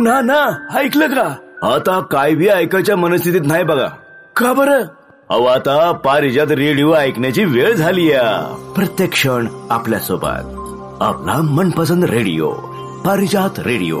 हो ना ना ऐकलं का? आता काय बी ऐकायच्या मनस्थितीत नाही बघा. का बरं? अहो आता पारिजात रेडिओ ऐकण्याची वेळ झाली प्रत्येक क्षण आपल्यासोबत आपला मनपसंद रेडिओ पारिजात रेडिओ.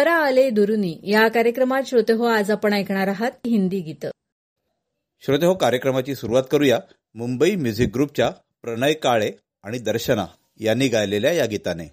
परा आले दुरुनी. या कार्यक्रमात श्रोते हो आज आपण ऐकणार आहात हिंदी गीतं. श्रोते हो कार्यक्रमाची सुरुवात करूया मुंबई म्युझिक ग्रुपच्या प्रणय काळे आणि दर्शना यांनी गायलेल्या या गीताने.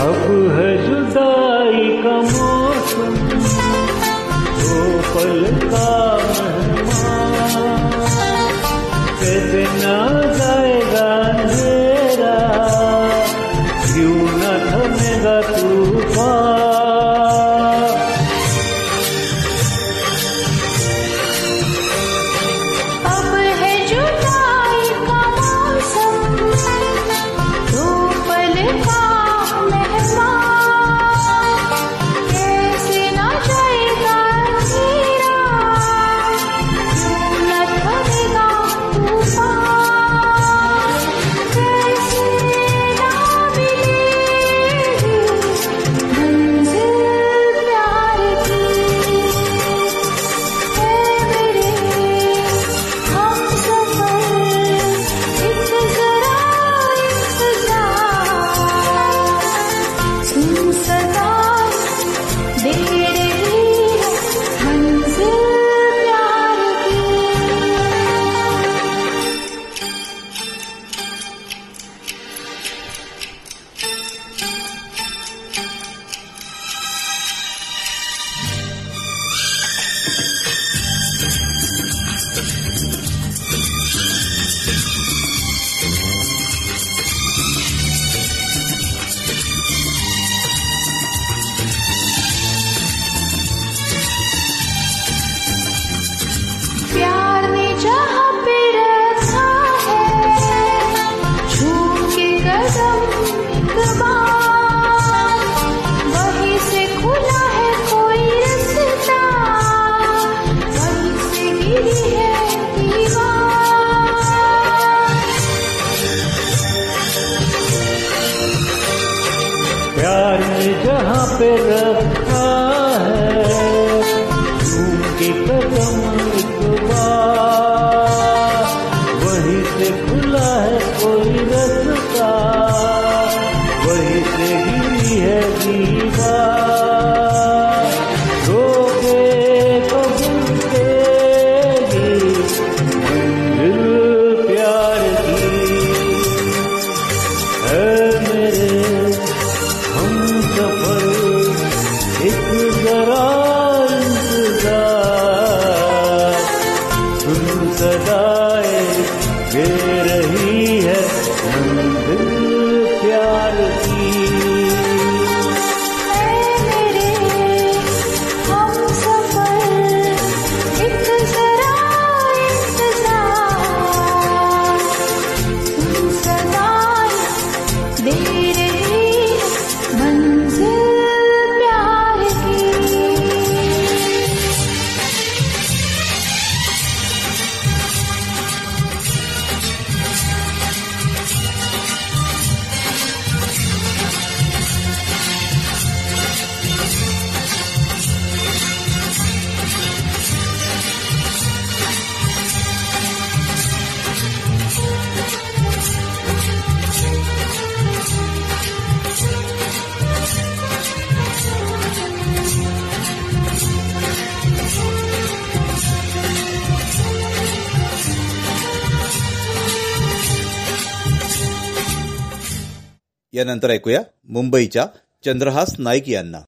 अब है जुदाई का मौसम वो पल का जहाँ पे रखा मुंबईच्या चंद्रहास नाईक यांना.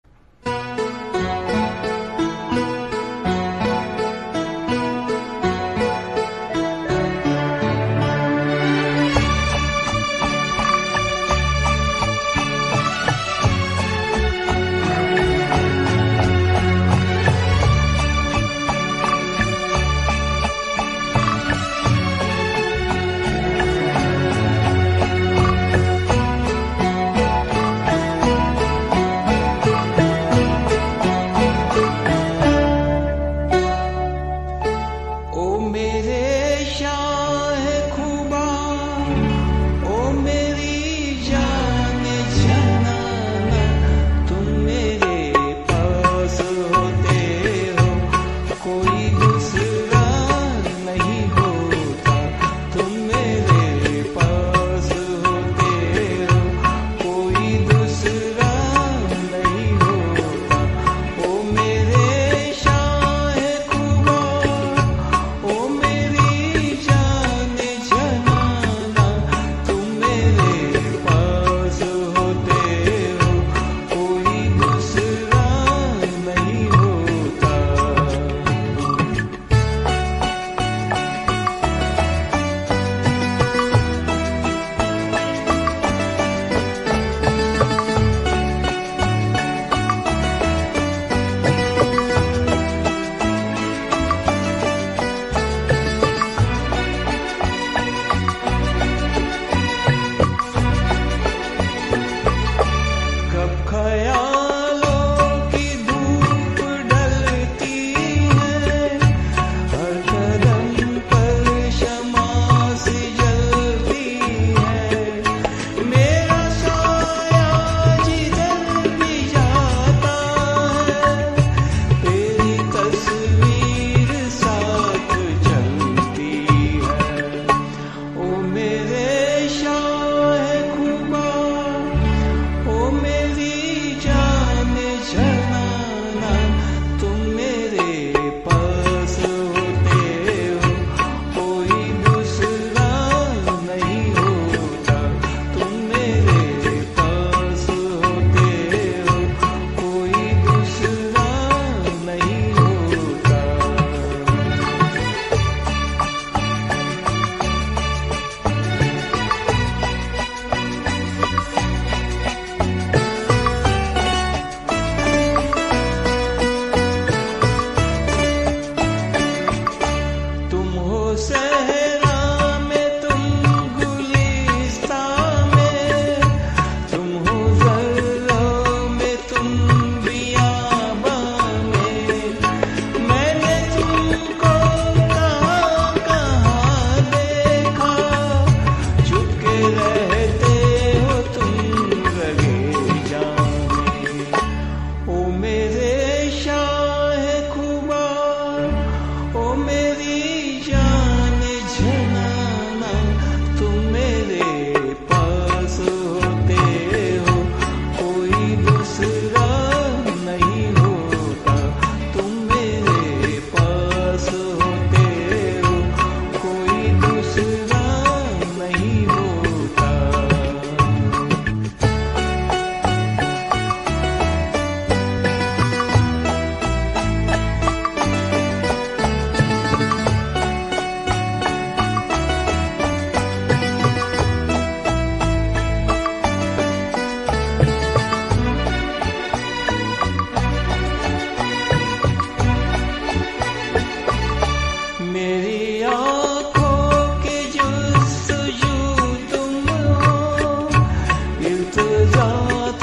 这样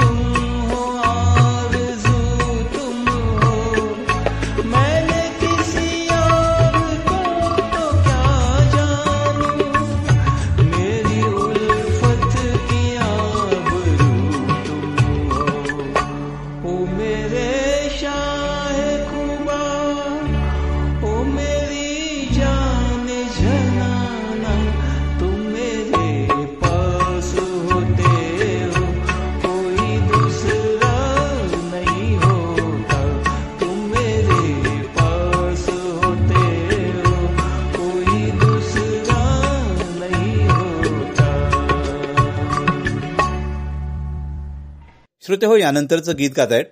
हो, यानंतरचं गीत गात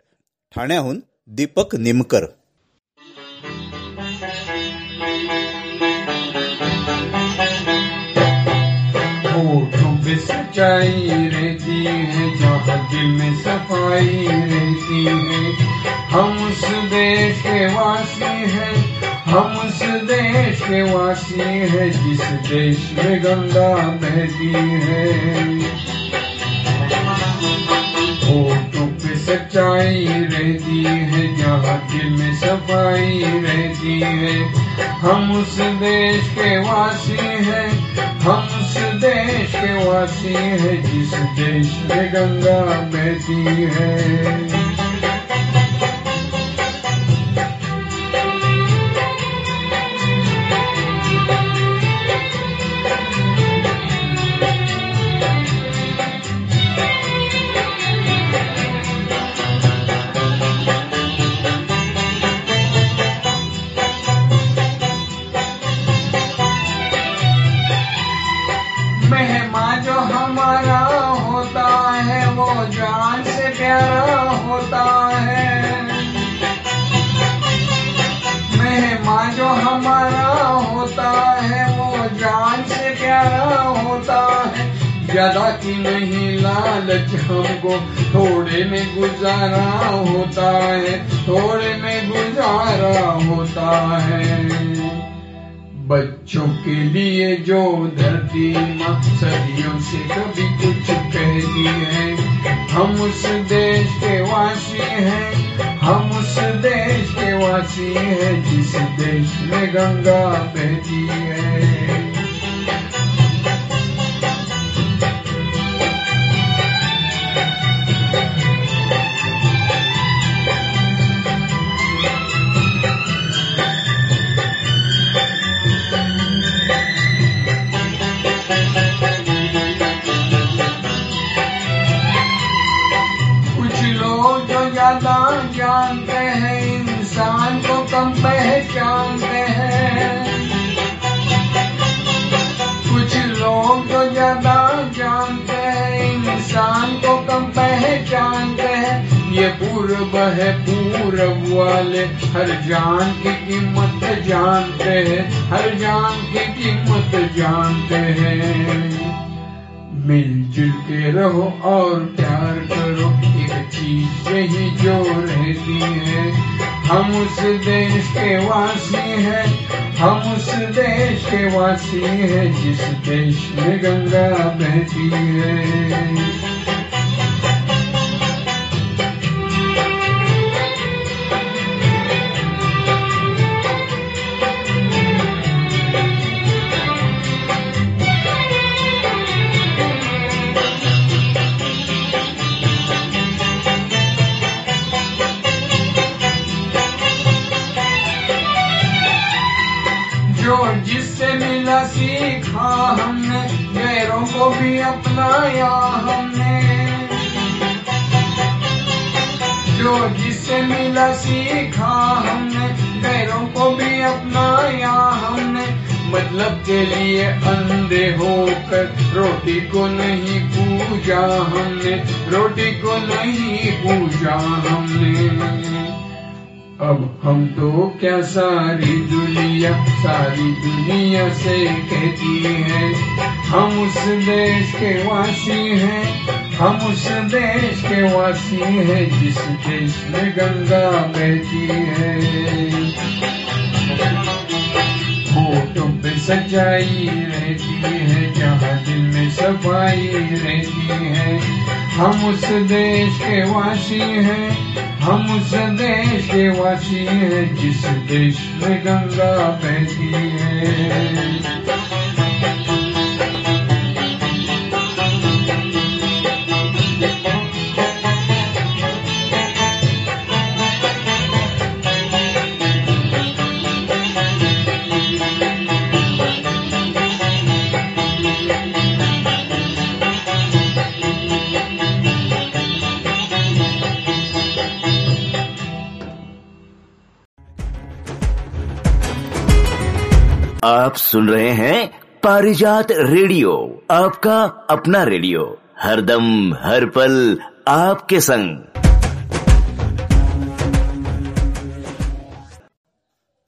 ठाण्याहून दीपक निमकर. सच्चाई रहती है, जहाँ दिल में सफ़ाई रहती है। हम उस देश के वासी हैं, हम उस देश के वासी हैं, जिस देश में गंगा बहती है। सच्चाई रहती है, जहाँ दिल में सफ़ाई रहती है। हम उस देश के वासी हैं, हम उस देश के वासी हैं, जिस देश में गंगा बहती है। जान से प्यारा होता है मेहमान जो हमारा होता है वो जान से प्यारा होता है ज़्यादा की नहीं लालच हमको थोड़े में गुजारा होता है, थोड़े में गुजारा होता है, बच्चों के लिए जो धरती माँ सदियों से कभी कुछ कहती है। हम उस देश के वासी हैं, हम उस देश के वासी हैं, जिस देश में गंगा बहती है। ये पूर्व है पूर्व वाले। हर जान की कीमत जानते हैं, हर जान की कीमत जानते हैं। मिलजुल के रहो और प्यार करो, एक चीज़ यही जो रहती है। हम उस देश के वासी हैं, हम उस देश के वासी हैं, जिस देश में गंगा बहती है। हमने गैरों को भी अपनाया हमने। जो जिससे मिला सीखा हमने गैरों को भी अपनाया हमने। मतलब के लिए अंधे होकर रोटी को नहीं पूजा हमने, रोटी को नहीं पूजा हमने। अब हम तो क्या सारी दुनिया सारी दुनिया से कहती है? हम उस देश के वासी हैं, हम उस देश के वासी हैं जिस देश में गंगा बहती है। होठों पे सच्चाई रहती है, जहाँ दिल में सफ़ाई रहती है। हम उस देश के वासी हैं हम उस देश के वासी हैं जिस देश में गंगा बहती है आप सुन रहे हैं पारिजात रेडियो, आपका अपना रेडियो। हरदम हर पल, आपके संग।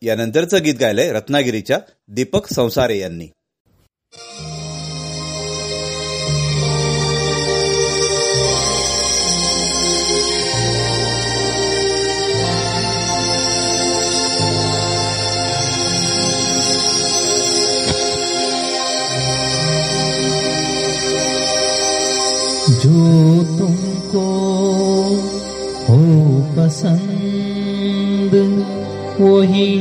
यानंतरचं गीत गायलंय रत्नागिरीच्या दीपक संसारे यांनी. ही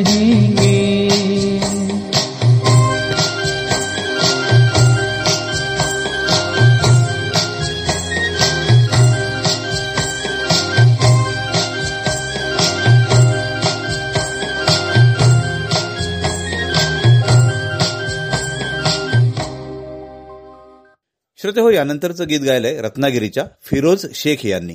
रहेंगे श्रोते हो यानंतरचं गीत गायलंय रत्नागिरीच्या फिरोज शेख यांनी.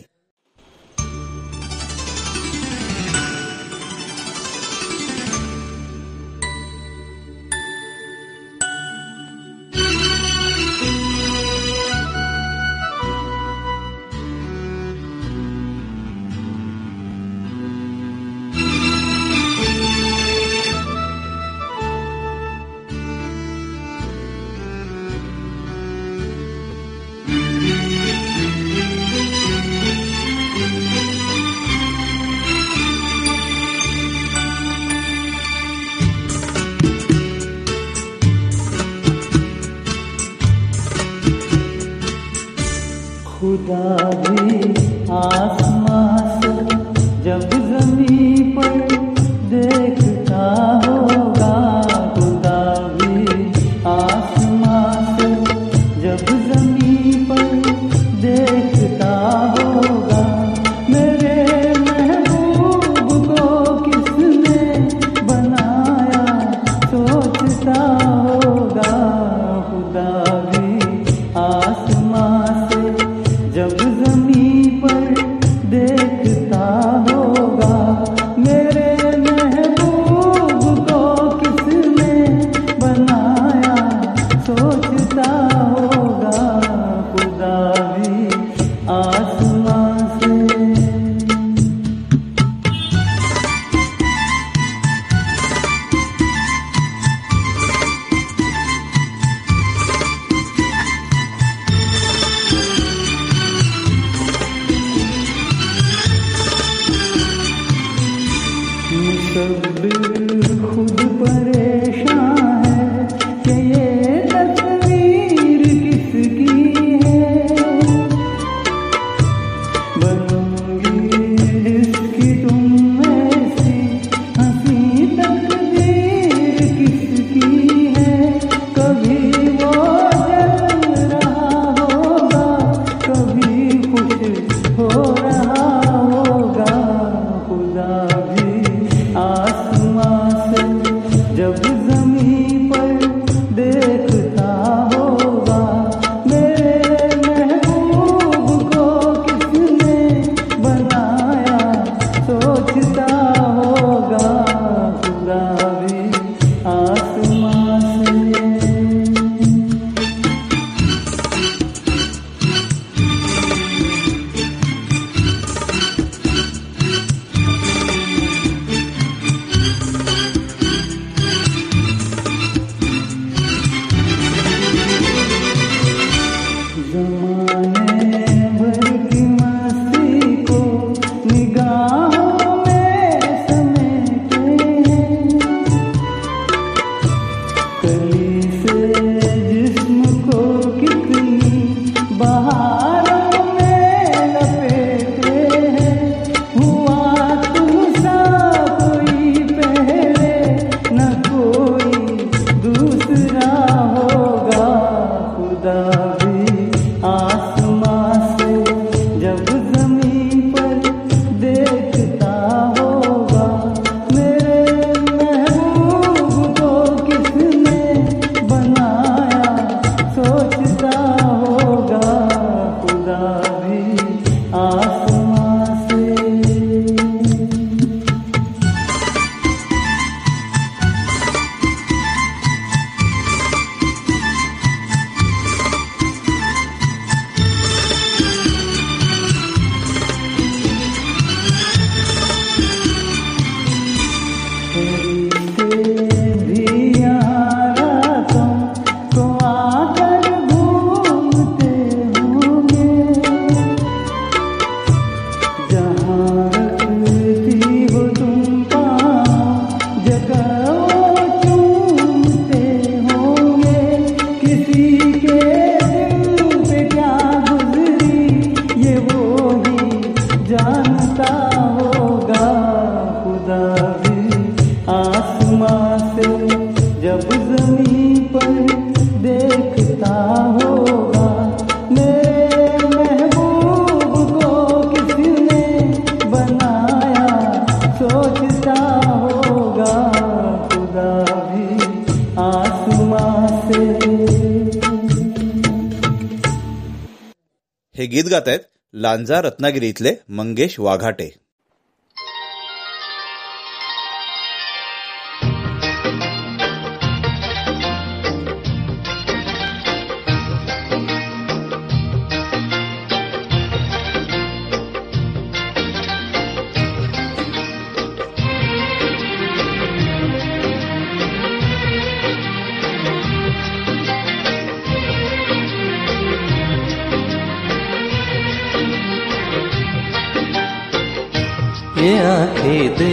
लांजा रत्नागिरी इथले मंगेश वाघाटे.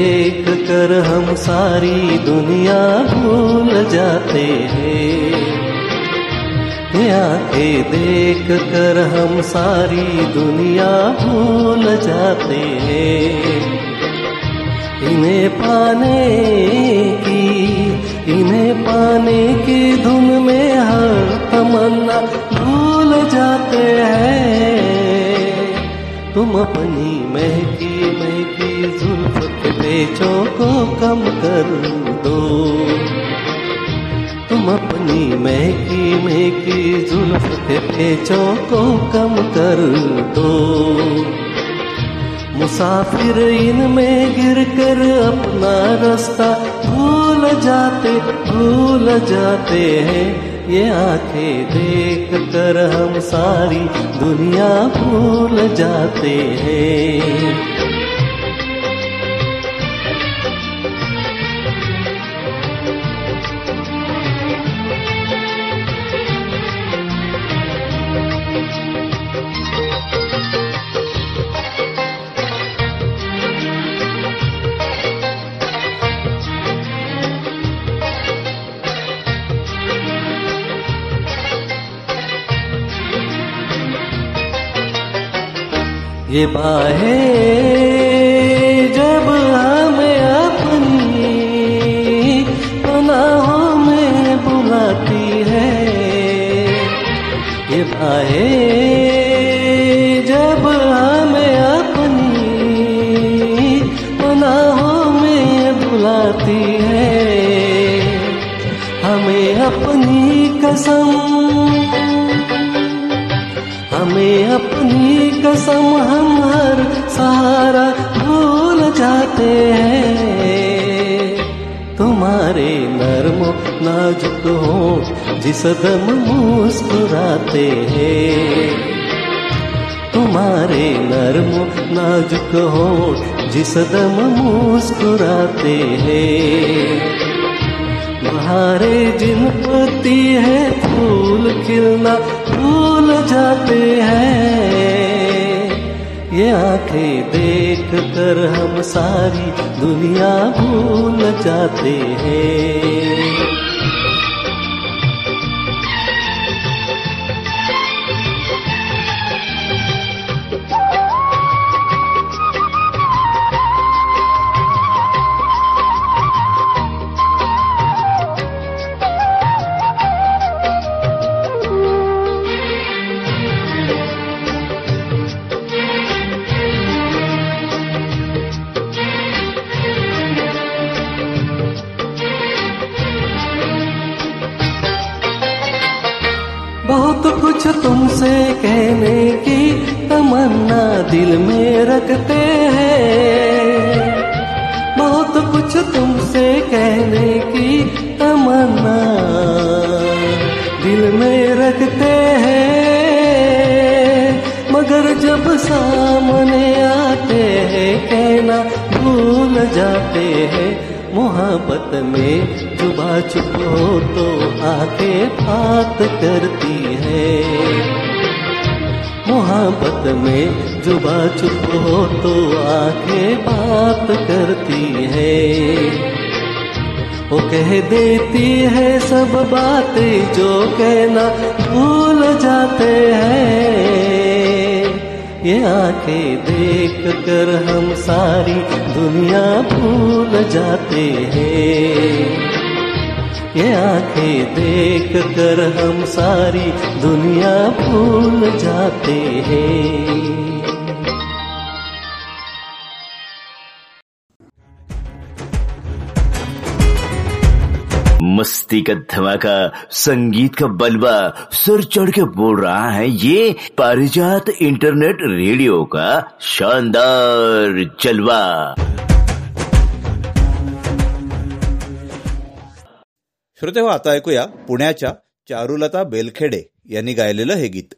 देख कर हम सारी दुनिया भूल जाते हैं। आँखें देख कर हम सारी दुनिया भूल जाते हैं। इन्हें पाने की, इन्हें पाने की धुन में हर तमन्ना भूल जाते हैं। तुम अपनी महकी जुल्फ पेचों को कम कर दो। तुम अपनी महकी महकी जुल्फ पेचों को कम कर दो। मुसाफिर इनमें गिर कर अपना रास्ता भूल जाते भूल जाते हैं। ये आँखें देख कर हम सारी दुनिया भूल जाते हैं। ये बाहें जब हमें अपनी पनाहों में बुलाती है ये बाहें जब हमें अपनी पनाहों में बुलाती है हमें अपनी कसम, हमें अपनी कसम हम हर सहारा भूल जाते हैं। तुम्हारे नर्म नाजुक हो जिस दम मुस्कुराते हैं। तुम्हारे नर्म नाजुक हो जिस दम मुस्कुराते हैं। बहारे जिन पति है, फूल खिलना भूल जाते हैं। ये आँखें देख कर हम सारी दुनिया भूल जाते हैं। दिल में रखते हैं। बहुत कुछ तुमसे कहने की तमन्ना। दिल में रखते हैं, मगर जब सामने आते हैं, कहना भूल जाते हैं। मोहब्बत में जुबा चुप हो तो आँखें बात करती है। मोहब्बत में जुबा चुप हो तो आँखें बात करती है। वो कह देती है सब बातें जो कहना भूल जाते हैं। ये आँखें देख कर हम सारी दुनिया भूल जाते हैं। ये आँखें देख कर हम सारी दुनिया भूल जाते हैं। मस्ती का धमाका, संगीत का बलवा, सर चढ़ के बोल रहा है ये पारिजात इंटरनेट रेडियो का शानदार जलवा। श्रोते हो आता ऐकूया पुण्याच्या चारुलता बेलखेडे यांनी गायलेलं हे गीत.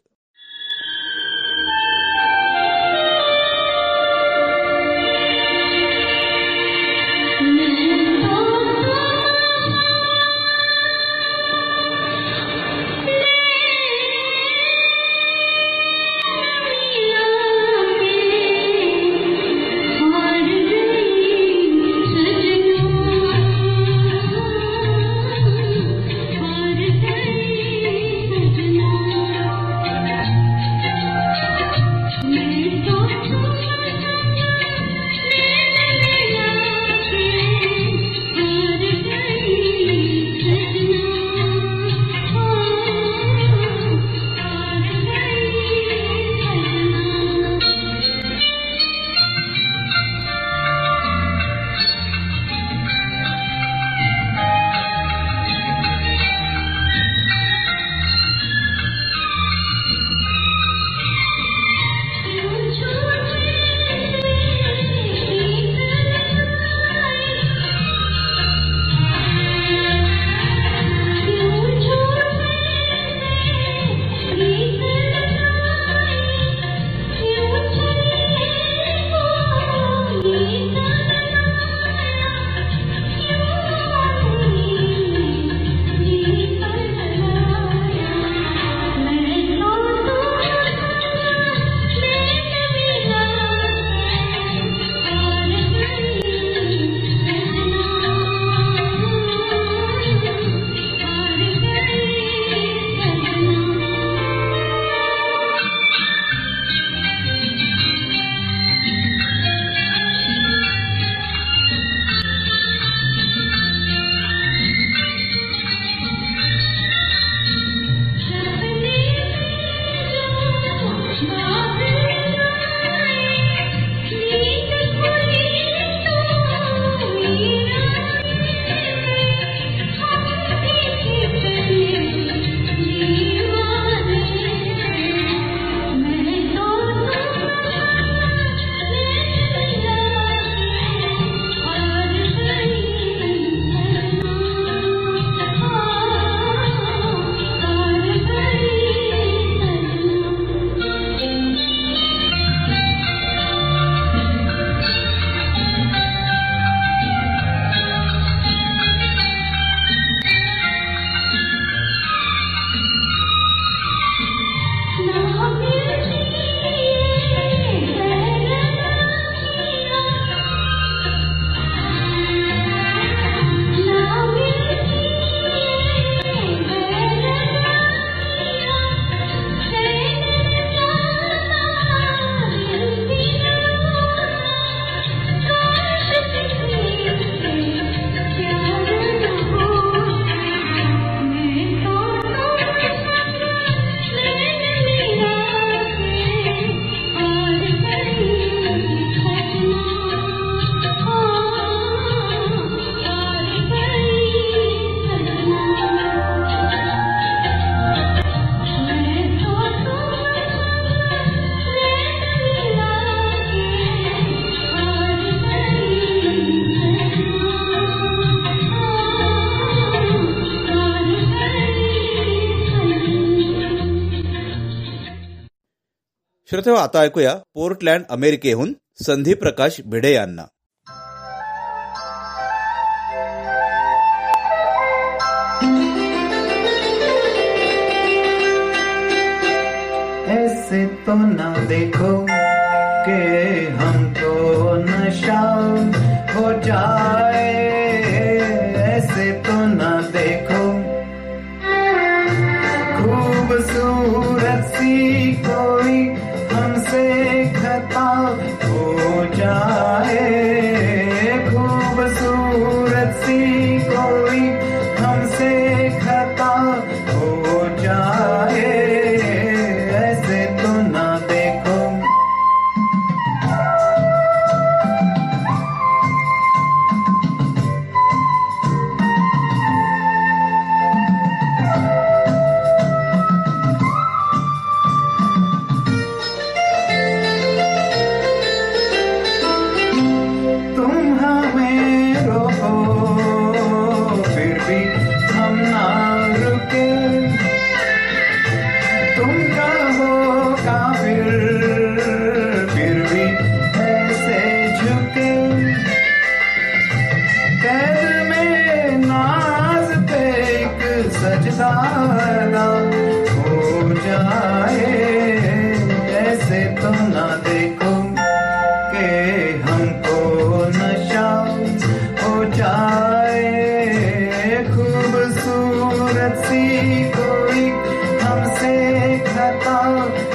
तेव्हा आता ऐकूया पोर्टलँड, अमेरिकेहून संधी प्रकाश भिडे यांना. ऐसे तो ना देखो के हम तो नशा हो जाए। ऐसे तो ना देखो। खूबसूरत सी से हो जाए। Let's see the rig. I'm sick, I.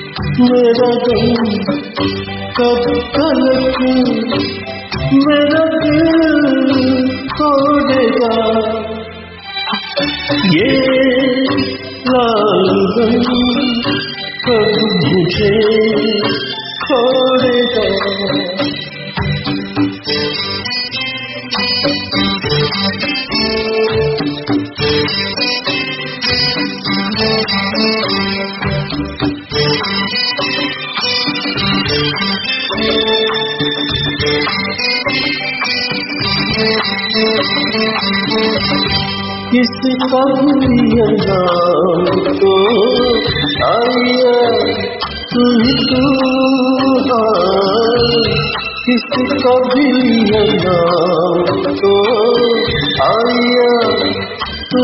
मेरा गम कब कलकू मेरा दिल तोड़ेगा ये लाल गम कब मुझे छोड़ेगा किस नाम तो आया तू किस कभी नाम तो आया तू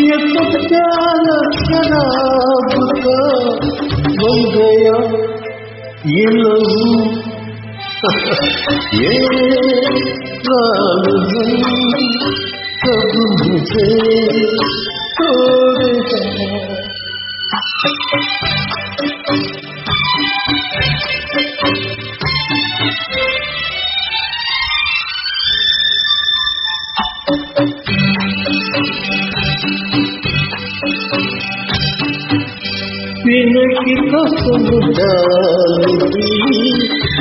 ये तो प्यारा शराब का बन गया, ये लहू ये लाल कब मुझे छोड़ेगा पीने की कसम डाली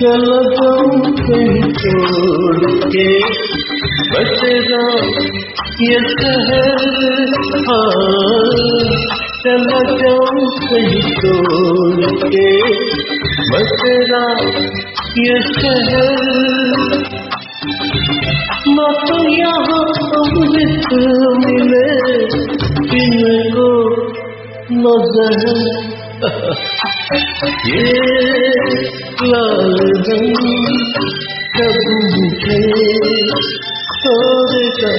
चलो जाऊँ कहीं छोड़ के शहर हाँ चला जाऊँ कहीं छोड़ के। बचेगा ये शहर। न तो यहाँ अमृत मिले इनको नज़र। ये लाल रंग कब मुझे छोड़ेगा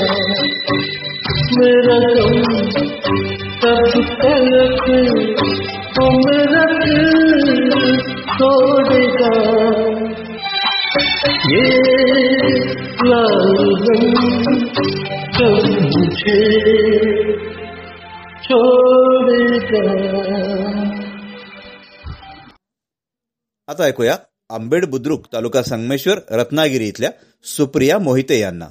मेरा गम कब तक तो मेरा ये लाल रंग मुझे आता ऐकूया आंबेड बुद्रुक तालुका संगमेश्वर रत्नागिरी इथल्या सुप्रिया मोहिते यांना.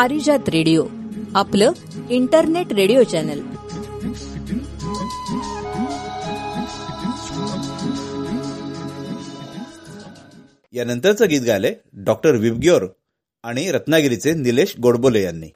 पारिजात रेडिओ आपलं इंटरनेट रेडिओ चॅनल. यानंतरचं गीत गायले डॉक्टर विबग्योर आणि रत्नागिरीचे निलेश गोडबोले यांनी.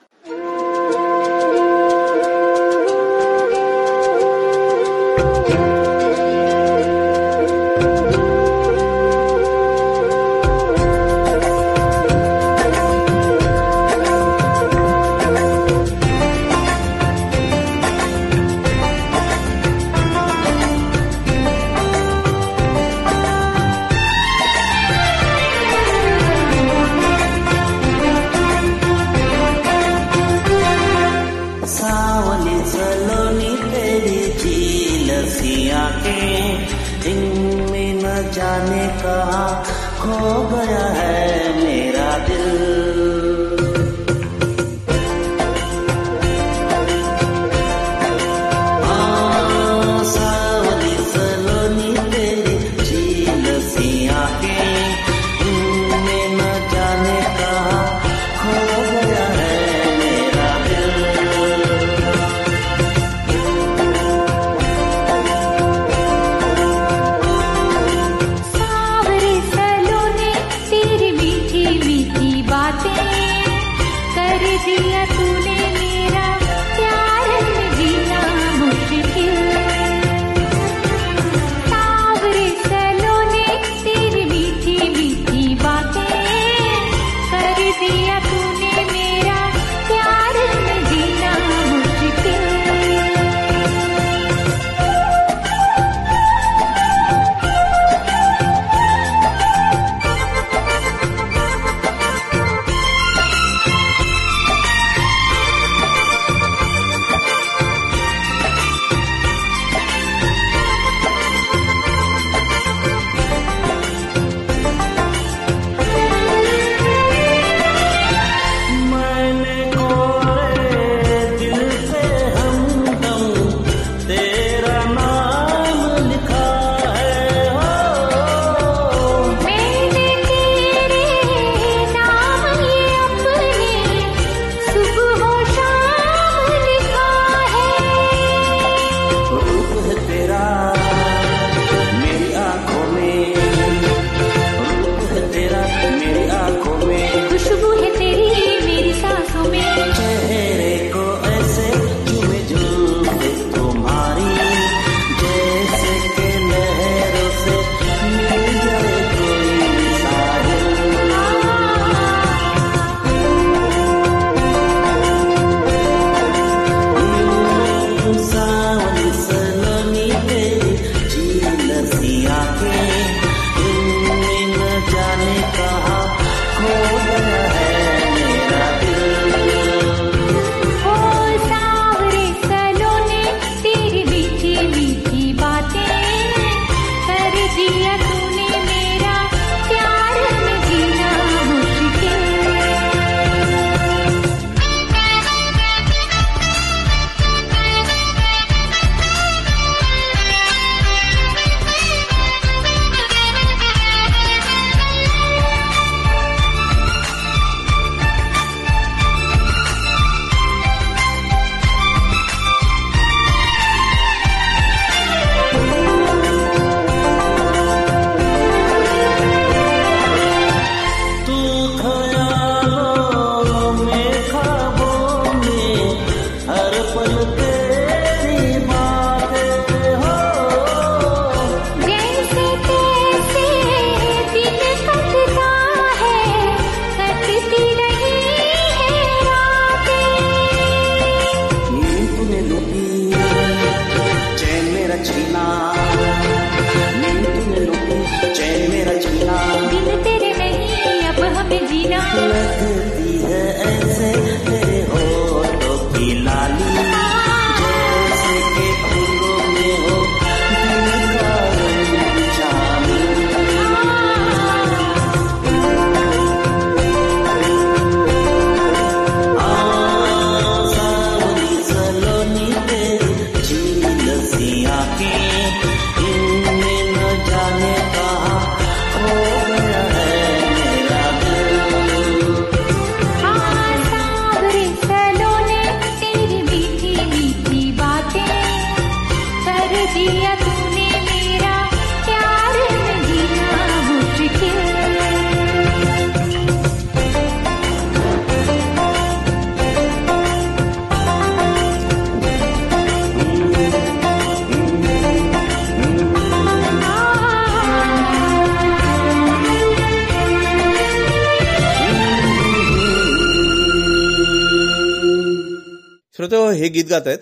श्रोते हे गीत गात आहेत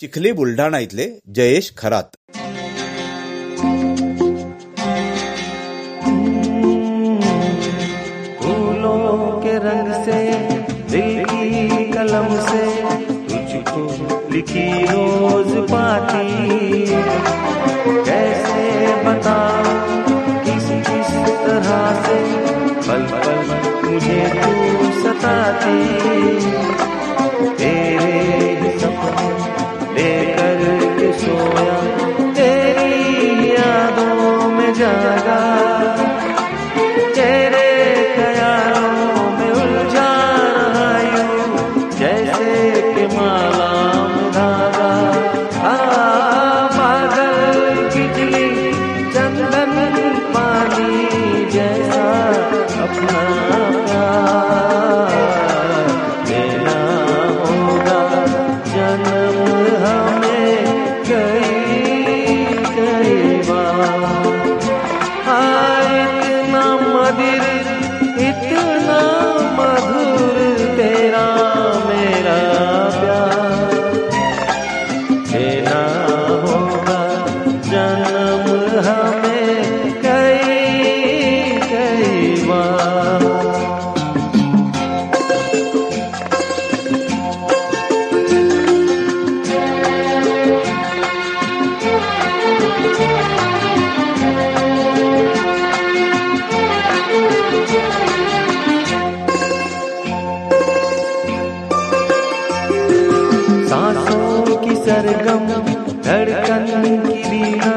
चिखली बुलढाणा इथले जयेश खरात. रंग से दिल की कलम से तुझको लिखी रोज पाती सरगम धड़कन की बीना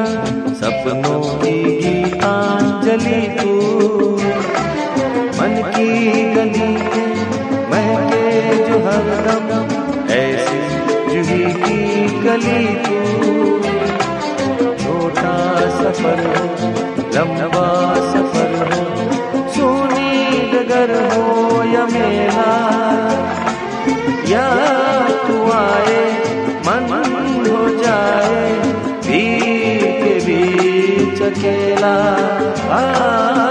सपनों की गीतांजलि तू। मन की गली के महके जो हरदम ऐसी जूही की कली तू। छोटा सफ़र हो, लंबा सफ़र हो सोनी डगर हो या मेला अकेला आ,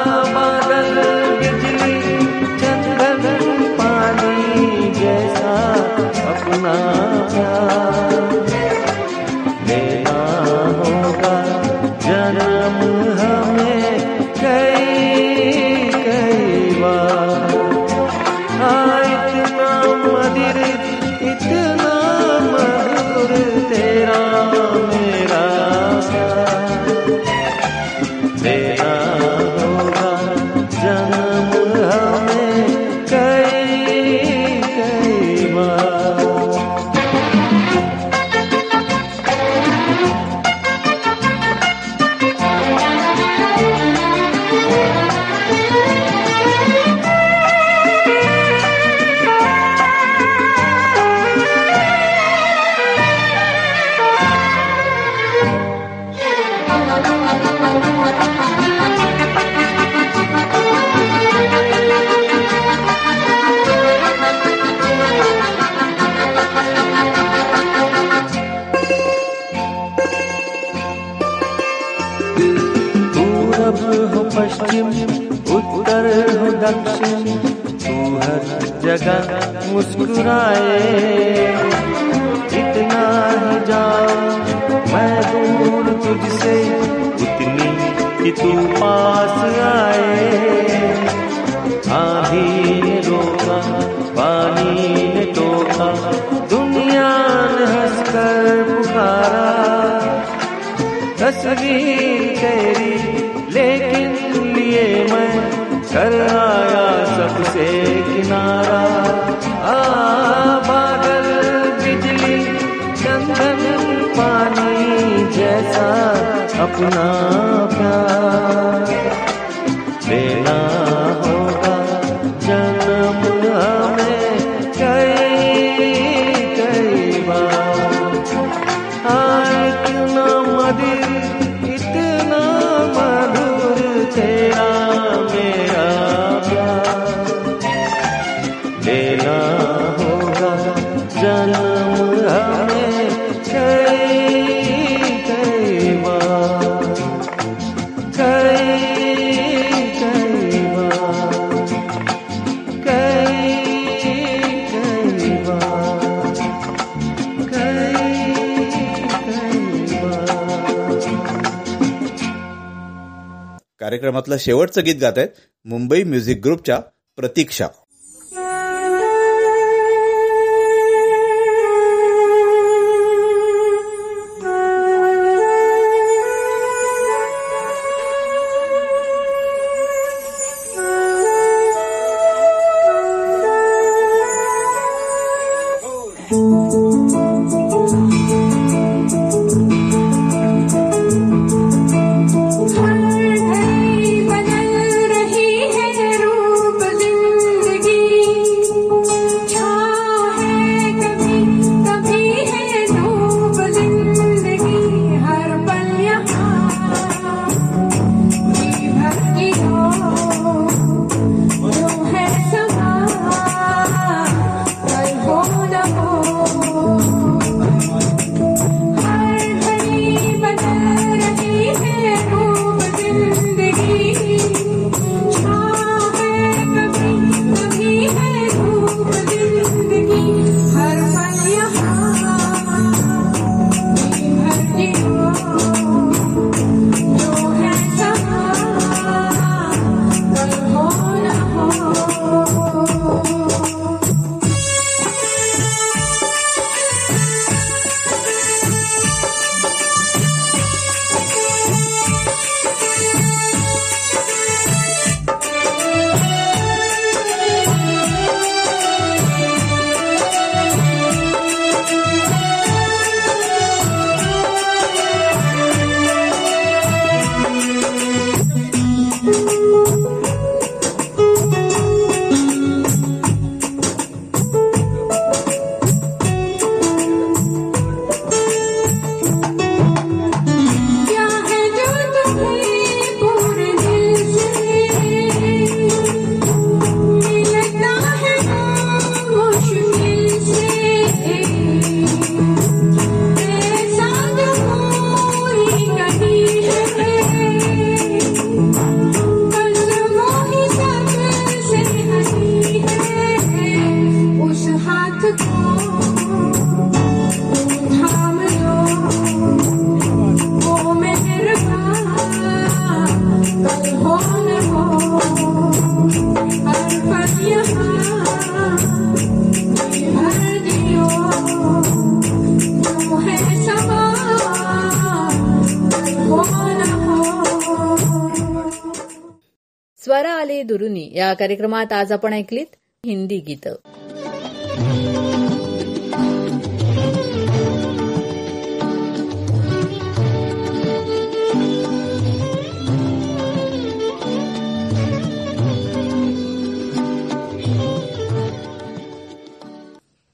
जगह मुस्कुराए। इतना ही जाओ, मैं दूर तुझसे। उतनी ही तू पास आए। आधी ने रोका, पानी ने टोका। दुनिया ने हंसकर पुकारा। तस्वीर तेरी, लेकिन लिए मैं कर अपना प्यार। कार्यक्रमातलं शेवटचं गीत गात आहेत मुंबई म्युझिक ग्रुपच्या प्रतीक्षा. स्वरा आले दुरुनी. या कार्यक्रमात आज आपण ऐकलीत हिंदी गीतं.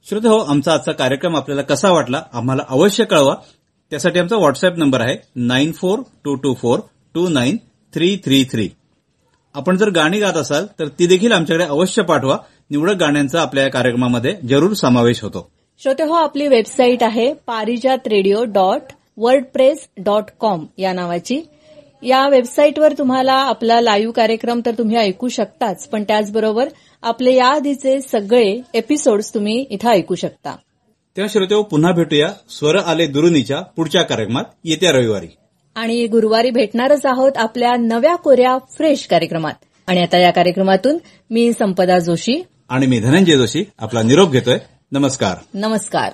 श्रोते हो आमचा आजचा कार्यक्रम आपल्याला कसा वाटला आम्हाला अवश्य कळवा. त्यासाठी आमचा व्हॉट्सअप नंबर आहे nine four two two four two nine three three three. आपण जर गाणी गात असाल तर ती देखील आमच्याकडे अवश्य पाठवा. निवडक गाण्यांचा आपल्या या कार्यक्रमामध्ये जरूर समावेश होतो. श्रोते हो आपली वेबसाईट आहे Parijat radio dot WordPress dot com या नावाची. या वेबसाईटवर तुम्हाला आपला लाईव्ह कार्यक्रम तर तुम्ही ऐकू शकताच पण त्याचबरोबर आपले या आधीचे सगळे एपिसोड्स तुम्ही इथं ऐकू शकता. तेव्हा श्रोते हो पुन्हा भेटूया. स्वर आले दुरुनीच्या पुढच्या कार्यक्रमात. येत्या रविवारी. आणि गुरुवारी भेटणारच आहोत आपल्या नव्या कोऱ्या फ्रेश कार्यक्रमात. आणि आता या कार्यक्रमातून मी संपदा जोशी आणि मी धनंजय जोशी आपला निरोप घेतोय. नमस्कार. नमस्कार.